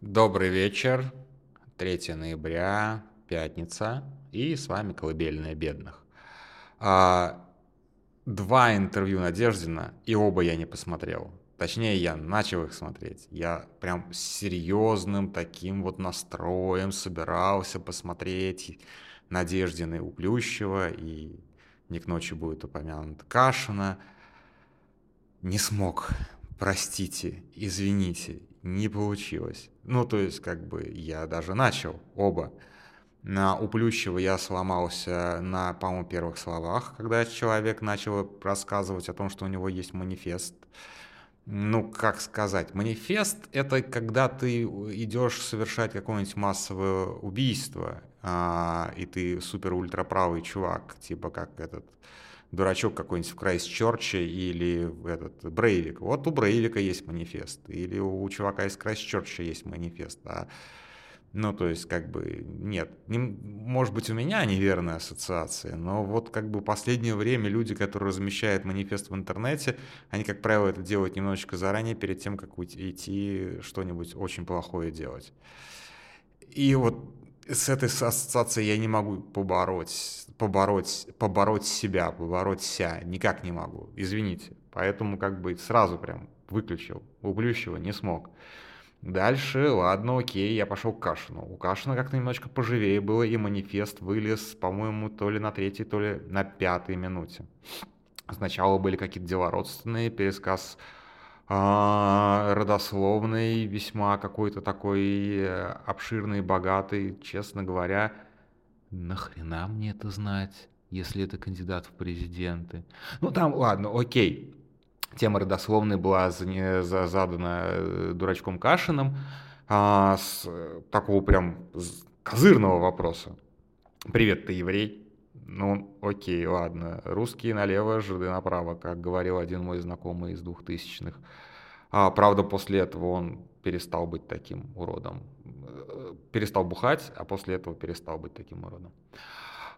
Добрый вечер, 3 ноября, пятница, и с вами «Колыбельная бедных». А, два интервью Надеждина, и оба я не посмотрел. Точнее, я начал их смотреть. Я прям серьезным таким вот настроем собирался посмотреть Надеждина и Уплющева, и не к ночи будет упомянут Кашина. Не смог, простите, извините, не получилось. Ну, то есть, как бы, я даже начал оба. На у Плющева я сломался на, по-моему, первых словах, когда человек начал рассказывать о том, что у него есть манифест. Ну, как сказать, манифест — это когда ты идешь совершать какое-нибудь массовое убийство, а, и ты супер-ультраправый чувак, типа как этот дурачок какой-нибудь в Крайстчерче или этот Брейвик. Вот у Брейвика есть манифест, или у чувака из Крайстчерча есть манифест. А, ну, то есть, как бы, нет, не, может быть, у меня неверная ассоциация, но вот как бы в последнее время люди, которые размещают манифест в интернете, они, как правило, это делают немножечко заранее, перед тем, как идти что-нибудь очень плохое делать. И вот с этой ассоциацией я не могу побороть, побороть, побороть себя, побороть себя, никак не могу, извините. Поэтому как бы сразу прям выключил, у Плющева не смог. Дальше, ладно, окей, я пошел к Кашину. У Кашина как-то немножко поживее было, и манифест вылез, по-моему, то ли на третьей, то ли на пятой минуте. Сначала были какие-то дела родственные, пересказ а, родословный, весьма какой-то такой э, обширный, богатый, честно говоря. Нахрена мне это знать, если это кандидат в президенты? Ну там, ладно, окей. Тема родословной была задана э, дурачком Кашиным а, с такого прям козырного вопроса. Привет, ты еврей? Ну, окей, ладно. Русские налево, жиды направо, как говорил один мой знакомый из двухтысячных. А, правда, после этого он перестал быть таким уродом. Перестал бухать, а после этого перестал быть таким уродом.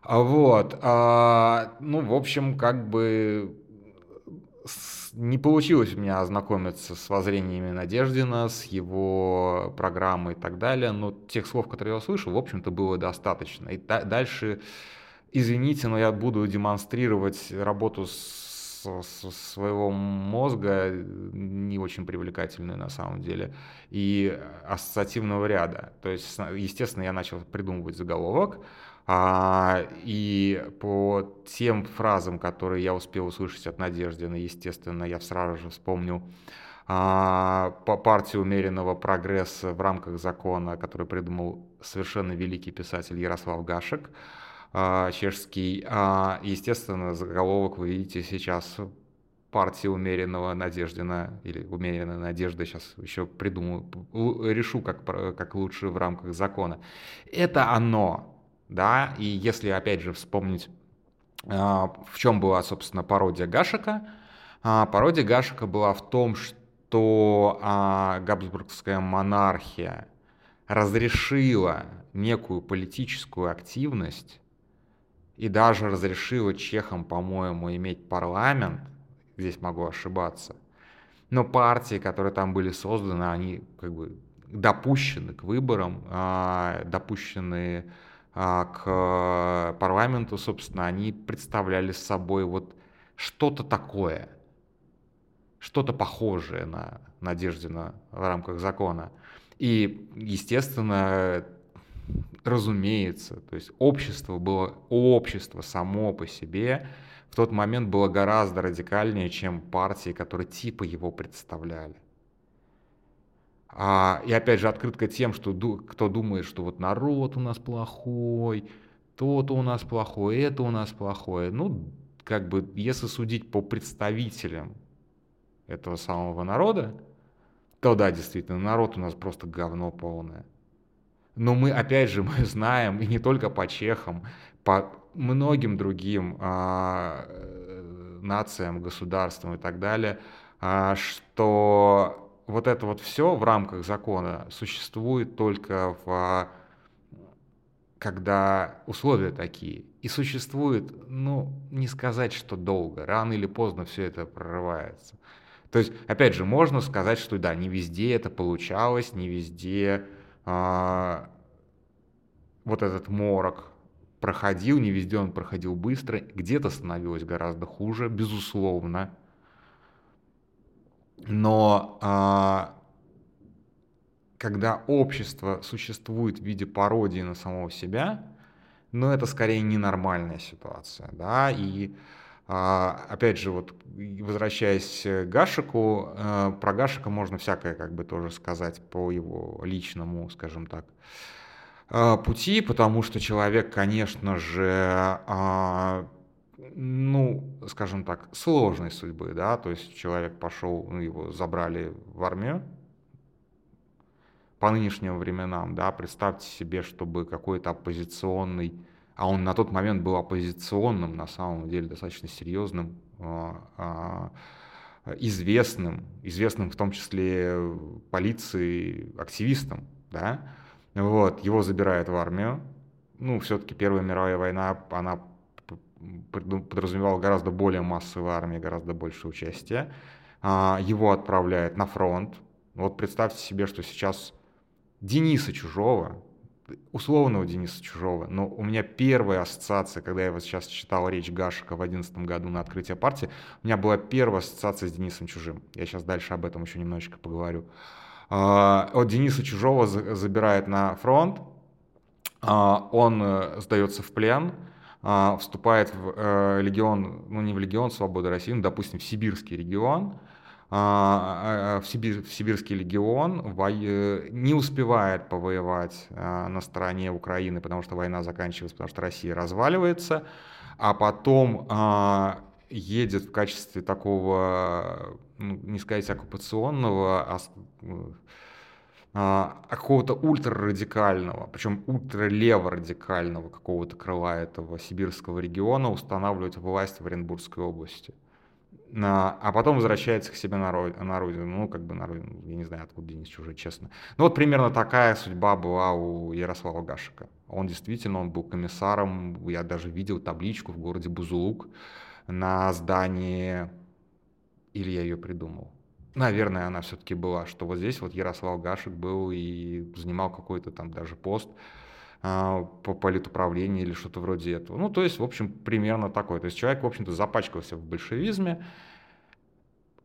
А вот. А, ну, в общем, как бы не получилось у меня ознакомиться с воззрениями Надеждина, с его программой и так далее, но тех слов, которые я услышал, в общем-то, было достаточно. И дальше извините, но я буду демонстрировать работу с, с своего мозга, не очень привлекательную на самом деле, и ассоциативного ряда. То есть, естественно, я начал придумывать заголовок, а, и по тем фразам, которые я успел услышать от Надеждина, естественно, я сразу же вспомнил а, по партии умеренного прогресса в рамках закона, который придумал совершенно великий писатель Ярослав Гашек, чешский. А, естественно, заголовок вы видите сейчас партии умеренного Надеждина или умеренная надежда, сейчас еще придумаю, решу, как, как лучше в рамках закона. Это оно, да, и если, опять же, вспомнить, а, в чем была, собственно, пародия Гашика, пародия Гашика была в том, что Габсбургская монархия разрешила некую политическую активность и даже разрешила чехам, по-моему, иметь парламент, здесь могу ошибаться, но партии, которые там были созданы, они как бы допущены к выборам, а, допущены а, к парламенту, собственно, они представляли собой вот что-то такое, что-то похожее на Надеждина в рамках закона. И, естественно, разумеется, то есть общество было, общество само по себе в тот момент было гораздо радикальнее, чем партии, которые типа его представляли. А, и опять же, открытка тем, что кто думает, что вот народ у нас плохой, то-то у нас плохое, это у нас плохое. Ну, как бы, если судить по представителям этого самого народа, то да, действительно, народ у нас просто говно полное. Но мы, опять же, мы знаем, и не только по чехам, по многим другим а, нациям, государствам и так далее, а, что вот это вот все в рамках закона существует только в когда условия такие. И существует, ну, не сказать, что долго, рано или поздно все это прорывается. То есть, опять же, можно сказать, что да, не везде это получалось, не везде а, вот этот морок проходил, не везде он проходил быстро, где-то становилось гораздо хуже, безусловно. Но а, когда общество существует в виде пародии на самого себя, ну, это скорее ненормальная ситуация, да, и а, опять же, вот возвращаясь к Гашику, э, про Гашика можно всякое как бы тоже сказать по его личному, скажем так, э, пути, потому что человек, конечно же, а, ну, скажем так, сложной судьбы, да, то есть человек пошел, ну, его забрали в армию, по нынешним временам, да, представьте себе, чтобы какой-то оппозиционный, а он на тот момент был оппозиционным, на самом деле достаточно серьезным, а, а, известным, известным в том числе полиции, активистом, да, вот, его забирают в армию, ну, все-таки Первая мировая война, она подразумевала гораздо более массовую армию, гораздо больше участия, а, его отправляют на фронт, вот представьте себе, что сейчас Дениса Чужого, условного Дениса Чужого, но у меня первая ассоциация, когда я вот сейчас читал речь Гашика в 2011 году на открытие партии, у меня была первая ассоциация с Денисом Чужим. Я сейчас дальше об этом еще немножечко поговорю. А, вот Дениса Чужого забирает на фронт, а, он э, сдается в плен, а, вступает в э, легион, ну не в легион Свободы России, ну, допустим, в сибирский регион, в, Сибирь, в Сибирский легион, э, не успевает повоевать а, на стороне Украины, потому что война заканчивается, потому что Россия разваливается, а потом едет в качестве такого, ну, не сказать оккупационного, а какого-то ультрарадикального, причем ультралеворадикального какого-то крыла этого сибирского региона устанавливать власть в Оренбургской области а потом возвращается к себе на, родину. Ну, как бы на родину, я не знаю, откуда Денис Чужой, честно. Ну, вот примерно такая судьба была у Ярослава Гашика. Он действительно, он был комиссаром, я даже видел табличку в городе Бузулук на здании, или я ее придумал. Наверное, она все-таки была, что вот здесь вот Ярослав Гашек был и занимал какой-то там даже пост по политуправлению или что-то вроде этого. Ну, то есть, в общем, примерно такое. То есть человек, в общем-то, запачкался в большевизме.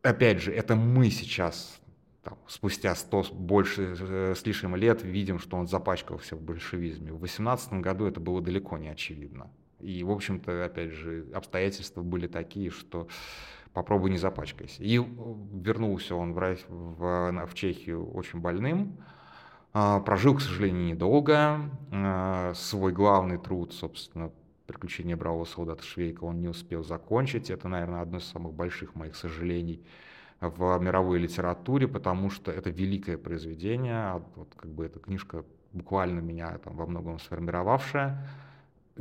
Опять же, это мы сейчас, там, спустя 100 больше э, с лишним лет, видим, что он запачкался в большевизме. В 18 году это было далеко не очевидно. И, в общем-то, опять же, обстоятельства были такие, что попробуй не запачкайся. И вернулся он в, в, в Чехию очень больным, а, прожил, к сожалению, недолго. А, свой главный труд, собственно, «Приключения бравого солдата Швейка» он не успел закончить. Это, наверное, одно из самых больших моих сожалений в мировой литературе, потому что это великое произведение. А вот как бы эта книжка буквально меня там во многом сформировавшая.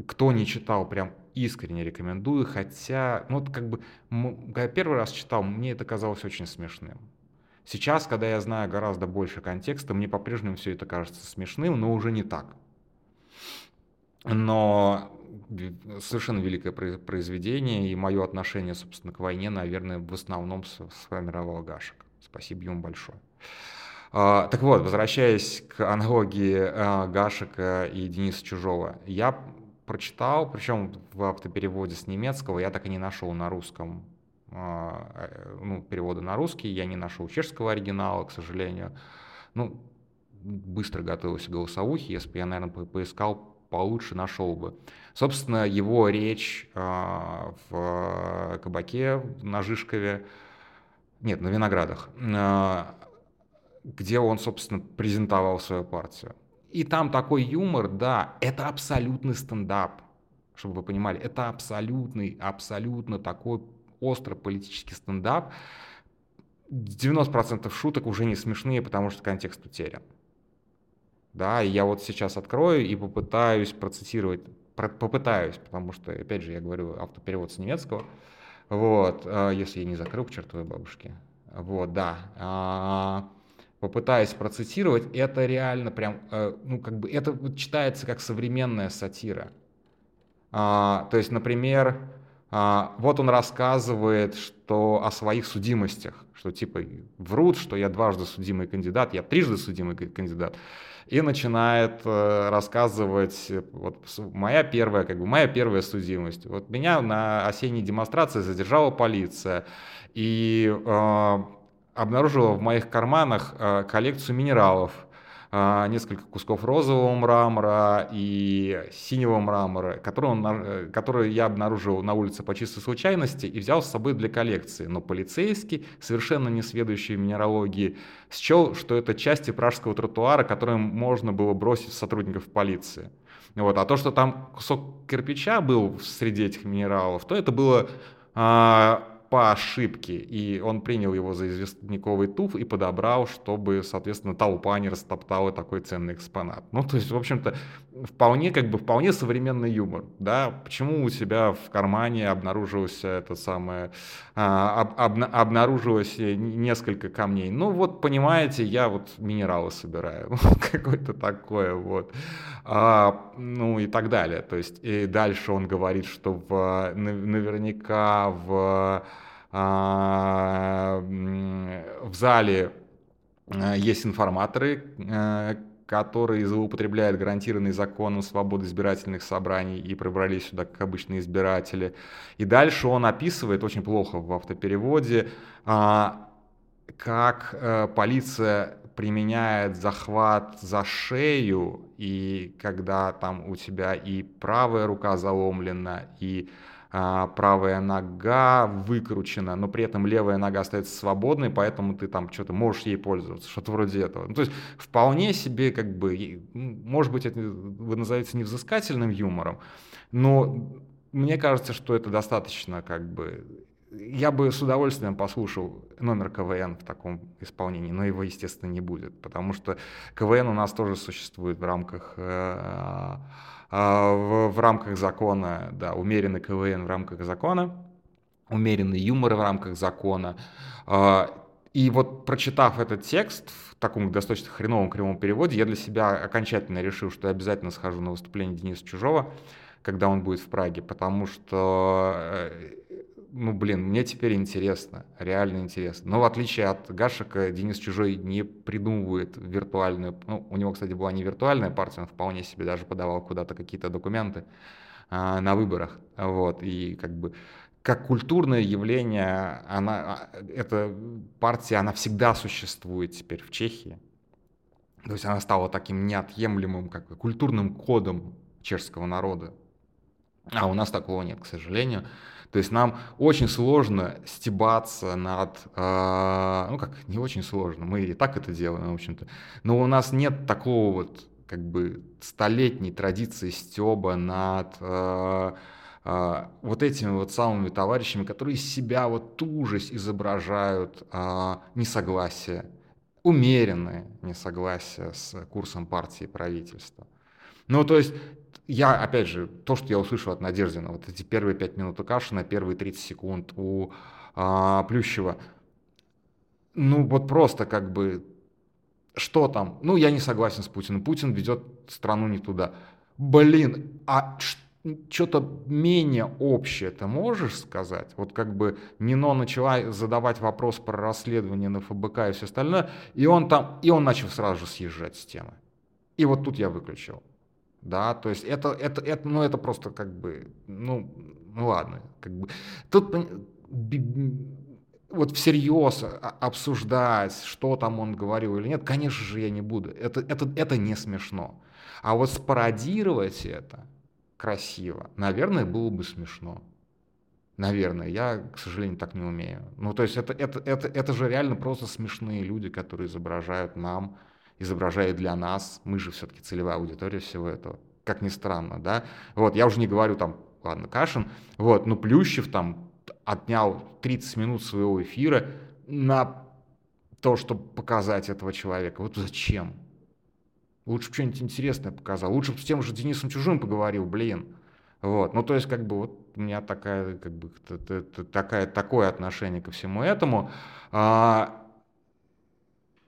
Кто не читал, прям искренне рекомендую, хотя, ну, вот как бы, когда я первый раз читал, мне это казалось очень смешным. Сейчас, когда я знаю гораздо больше контекста, мне по-прежнему все это кажется смешным, но уже не так. Но совершенно великое произведение, и мое отношение, собственно, к войне, наверное, в основном сформировал Гашек. Спасибо ему большое. А, так вот, возвращаясь к аналогии а, Гашика и Дениса Чужого, я прочитал, причем в автопереводе с немецкого, я так и не нашел на русском ну, перевода на русский, я не нашел чешского оригинала, к сожалению. Ну, быстро готовился голосовухи, если бы я, наверное, поискал получше, нашел бы. Собственно, его речь а, в кабаке на Жишкове, нет, на Виноградах, а, где он, собственно, презентовал свою партию. И там такой юмор, да, это абсолютный стендап, чтобы вы понимали, это абсолютный, абсолютно такой острый политический стендап. 90% шуток уже не смешные, потому что контекст утерян. Да, и я вот сейчас открою и попытаюсь процитировать, попытаюсь, потому что, опять же, я говорю автоперевод с немецкого, вот, а, если я не закрыл к чертовой бабушке. Вот, да. А, попытаюсь процитировать, это реально прям, э, ну, как бы, это читается как современная сатира. А, то есть, например, вот он рассказывает, что о своих судимостях, что типа врут, что я дважды судимый кандидат, я трижды судимый кандидат и начинает э, рассказывать, вот моя первая, как бы, моя первая судимость. Вот меня на осенней демонстрации задержала полиция и э, обнаружила в моих карманах э, коллекцию минералов, а, несколько кусков розового мрамора и синего мрамора, которые, он, э, которые я обнаружил на улице по чистой случайности и взял с собой для коллекции. Но полицейский, совершенно не сведущий в минералогии, счел, что это части пражского тротуара, которые можно было бросить сотрудников полиции. Вот. А то, что там кусок кирпича был среди этих минералов, то это было а, по ошибке, и он принял его за известняковый туф и подобрал, чтобы, соответственно, толпа не растоптала такой ценный экспонат. Ну, то есть, в общем-то, вполне, как бы, вполне современный юмор, да, почему у себя в кармане обнаружилось это самое, а, об, об, обнаружилось несколько камней, ну, вот, понимаете, я вот минералы собираю, какое-то такое, вот, а, ну, и так далее, то есть, и дальше он говорит, что в, наверняка в в зале э, есть информаторы, э, которые злоупотребляют гарантированный законом свободы избирательных собраний и пробрались сюда как обычные избиратели. И дальше он описывает, очень плохо в автопереводе, а, как э, полиция применяет захват за шею, и когда там у тебя и правая рука заломлена, и а, правая нога выкручена, но при этом левая нога остается свободной, поэтому ты там что-то можешь ей пользоваться, что-то вроде этого. Ну, то есть вполне себе, как бы, может быть, это вы назовете невзыскательным юмором, но мне кажется, что это достаточно, как бы, я бы с удовольствием послушал номер КВН в таком исполнении, но его, естественно, не будет, потому что КВН у нас тоже существует в рамках э, а, в, в рамках закона, да, умеренный КВН в рамках закона, умеренный юмор в рамках закона. А, и вот прочитав этот текст в таком достаточно хреновом кривом переводе, я для себя окончательно решил, что я обязательно схожу на выступление Дениса Чужого, когда он будет в Праге, потому что э, ну, блин, мне теперь интересно, реально интересно. Но в отличие от Гашика, Денис Чужой не придумывает виртуальную, ну, у него, кстати, была не виртуальная партия, он вполне себе даже подавал куда-то какие-то документы а, на выборах, вот, и как бы как культурное явление, она, а, эта партия, она всегда существует теперь в Чехии. То есть она стала таким неотъемлемым как бы, культурным кодом чешского народа. А у нас такого нет, к сожалению. То есть нам очень сложно стебаться над, э, ну как, не очень сложно, мы и так это делаем, в общем-то, но у нас нет такого вот как бы столетней традиции стеба над э, э, вот этими вот самыми товарищами, которые из себя вот ужас изображают э, несогласие, умеренное несогласие с курсом партии и правительства. Ну, то есть я, опять же, то, что я услышал от Надеждина, вот эти первые 5 минут у Кашина, первые 30 секунд у а, Плющева, ну вот просто как бы, что там? Ну, я не согласен с Путиным. Путин ведет страну не туда. Блин, а что-то менее общее ты можешь сказать? Вот как бы Нино начала задавать вопрос про расследование на ФБК и все остальное, и он там, и он начал сразу же съезжать с темы. И вот тут я выключил да, то есть это, это, это, ну, это просто как бы, ну, ну ладно, как бы, тут вот всерьез обсуждать, что там он говорил или нет, конечно же, я не буду, это, это, это не смешно, а вот спародировать это красиво, наверное, было бы смешно. Наверное, я, к сожалению, так не умею. Ну, то есть это, это, это, это же реально просто смешные люди, которые изображают нам изображает для нас, мы же все-таки целевая аудитория всего этого, как ни странно, да, вот, я уже не говорю там, ладно, Кашин, вот, но Плющев там отнял 30 минут своего эфира на то, чтобы показать этого человека, вот зачем? Лучше бы что-нибудь интересное показал, лучше бы с тем же Денисом Чужим поговорил, блин, вот, ну то есть как бы вот у меня такая, как бы, такая, такое отношение ко всему этому, а,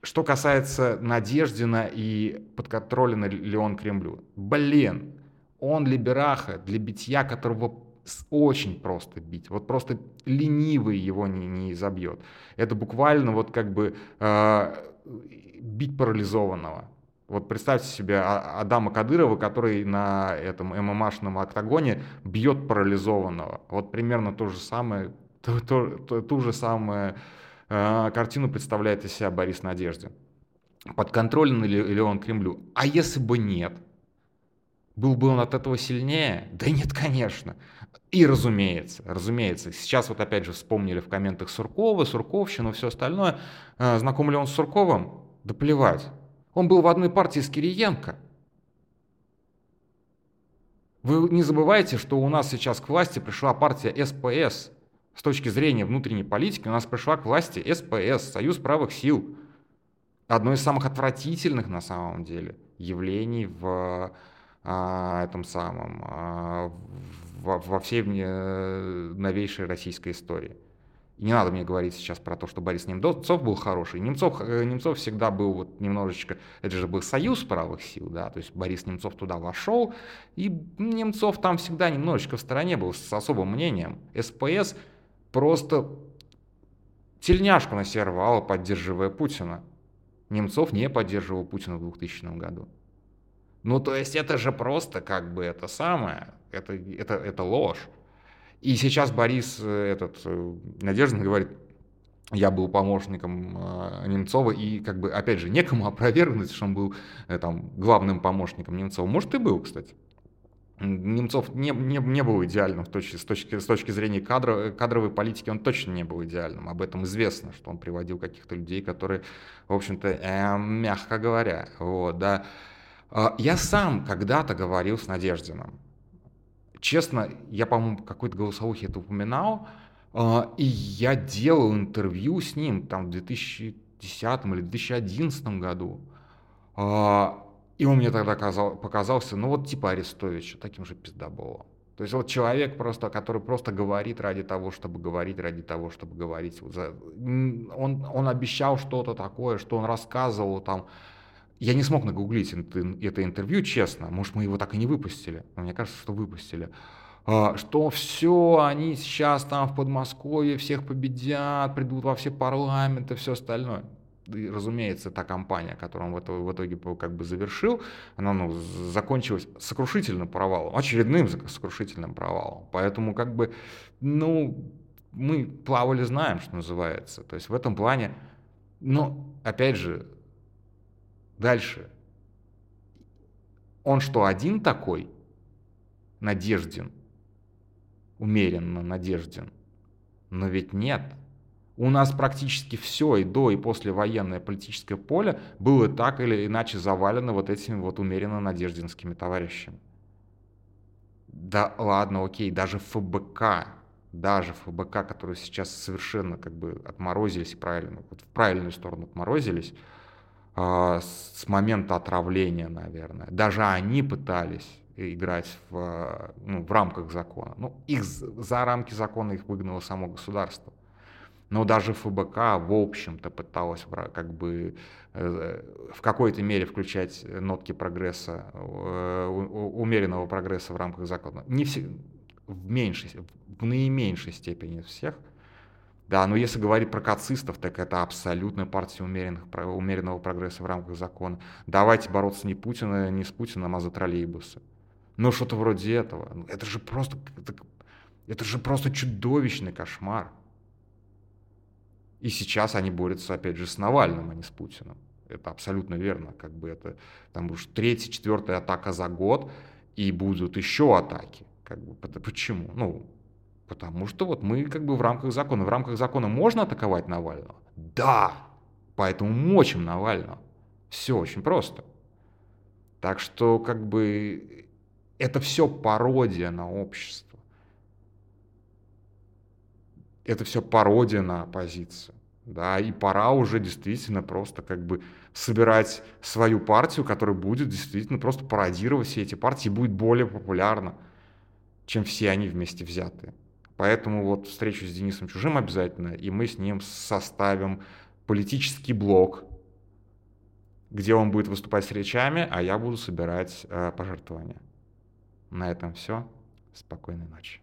что касается Надеждина и подконтролен ли он Кремлю. Блин, он либераха, для битья которого очень просто бить. Вот просто ленивый его не, не изобьет. Это буквально вот как бы э, бить парализованного. Вот представьте себе а, Адама Кадырова, который на этом ММАшном октагоне бьет парализованного. Вот примерно то же самое, ту, ту, ту, ту же самую э, картину представляет из себя Борис Надеждин. Подконтролен ли, ли он Кремлю? А если бы нет? Был бы он от этого сильнее? Да нет, конечно. И разумеется, разумеется, сейчас вот опять же вспомнили в комментах Суркова, Сурковщину, все остальное. Э, знаком ли он с Сурковым? Да плевать. Он был в одной партии с Кириенко. Вы не забывайте, что у нас сейчас к власти пришла партия СПС. С точки зрения внутренней политики у нас пришла к власти СПС, Союз правых сил. Одно из самых отвратительных на самом деле явлений в а, этом самом, а, во, во всей э, новейшей российской истории. И не надо мне говорить сейчас про то, что Борис Немцов был хороший. Немцов, э, Немцов всегда был вот немножечко, это же был союз правых сил, да, то есть Борис Немцов туда вошел, и Немцов там всегда немножечко в стороне был с особым мнением. СПС просто тельняшку на себя рвала, поддерживая Путина. Немцов не поддерживал Путина в 2000 году. Ну, то есть это же просто как бы это самое, это, это, это ложь. И сейчас Борис, э, этот, э, Надеждин говорит, я был помощником э, Немцова, и как бы, опять же, некому опровергнуть, что он был там главным помощником Немцова. Может, и был, кстати. Немцов не, не, не был идеальным в точки, с, точки, с точки зрения кадра, кадровой политики, он точно не был идеальным. Об этом известно, что он приводил каких-то людей, которые, в общем-то, э, мягко говоря, вот, да. А, я сам когда-то говорил с Надеждином, честно, я, по-моему, какой-то голосовухе это упоминал, а, и я делал интервью с ним там в 2010 или 2011 году. И он мне тогда казал, показался, ну вот типа Арестовича, таким же пиздоболом. То есть вот человек просто, который просто говорит ради того, чтобы говорить, ради того, чтобы говорить. Он, он обещал что-то такое, что он рассказывал там, я не смог нагуглить это интервью, честно. Может, мы его так и не выпустили. Но мне кажется, что выпустили. А, что все, они сейчас там в Подмосковье всех победят, придут во все парламенты, все остальное. И, разумеется, та компания, которую он в, итоге как бы завершил, она ну, закончилась сокрушительным провалом, очередным сокрушительным провалом. Поэтому как бы, ну, мы плавали, знаем, что называется. То есть в этом плане, но опять же, Дальше. Он что, один такой? Надежден. Умеренно надежден. Но ведь нет. У нас практически все и до, и после военное политическое поле было так или иначе завалено вот этими вот умеренно надежденскими товарищами. Да ладно, окей, даже ФБК, даже ФБК, которые сейчас совершенно как бы отморозились, правильно, вот в правильную сторону отморозились, а, с момента отравления, наверное. Даже они пытались играть в, ну, в рамках закона. Ну, их за рамки закона их выгнало само государство. Но даже ФБК, в общем-то, пыталась как бы э, в какой-то мере включать нотки прогресса, э, умеренного прогресса в рамках закона. Не все, в меньшей, в наименьшей степени всех – да, но если говорить про кацистов, так это абсолютная партия умеренных, умеренного прогресса в рамках закона. Давайте бороться не Путина, не с Путиным, а за троллейбусы. Ну, что-то вроде этого. Это же просто, это, это же просто чудовищный кошмар. И сейчас они борются, опять же, с Навальным, а не с Путиным. Это абсолютно верно. Как бы это там уж третья, четвертая атака за год, и будут еще атаки. Как бы, почему? Ну, Потому что вот мы как бы в рамках закона. В рамках закона можно атаковать Навального? Да! Поэтому мочим Навального. Все очень просто. Так что как бы это все пародия на общество. Это все пародия на оппозицию. Да, и пора уже действительно просто как бы собирать свою партию, которая будет действительно просто пародировать все эти партии и будет более популярна, чем все они вместе взятые. Поэтому вот встречу с Денисом Чужим обязательно, и мы с ним составим политический блок, где он будет выступать с речами, а я буду собирать э, пожертвования. На этом все. Спокойной ночи.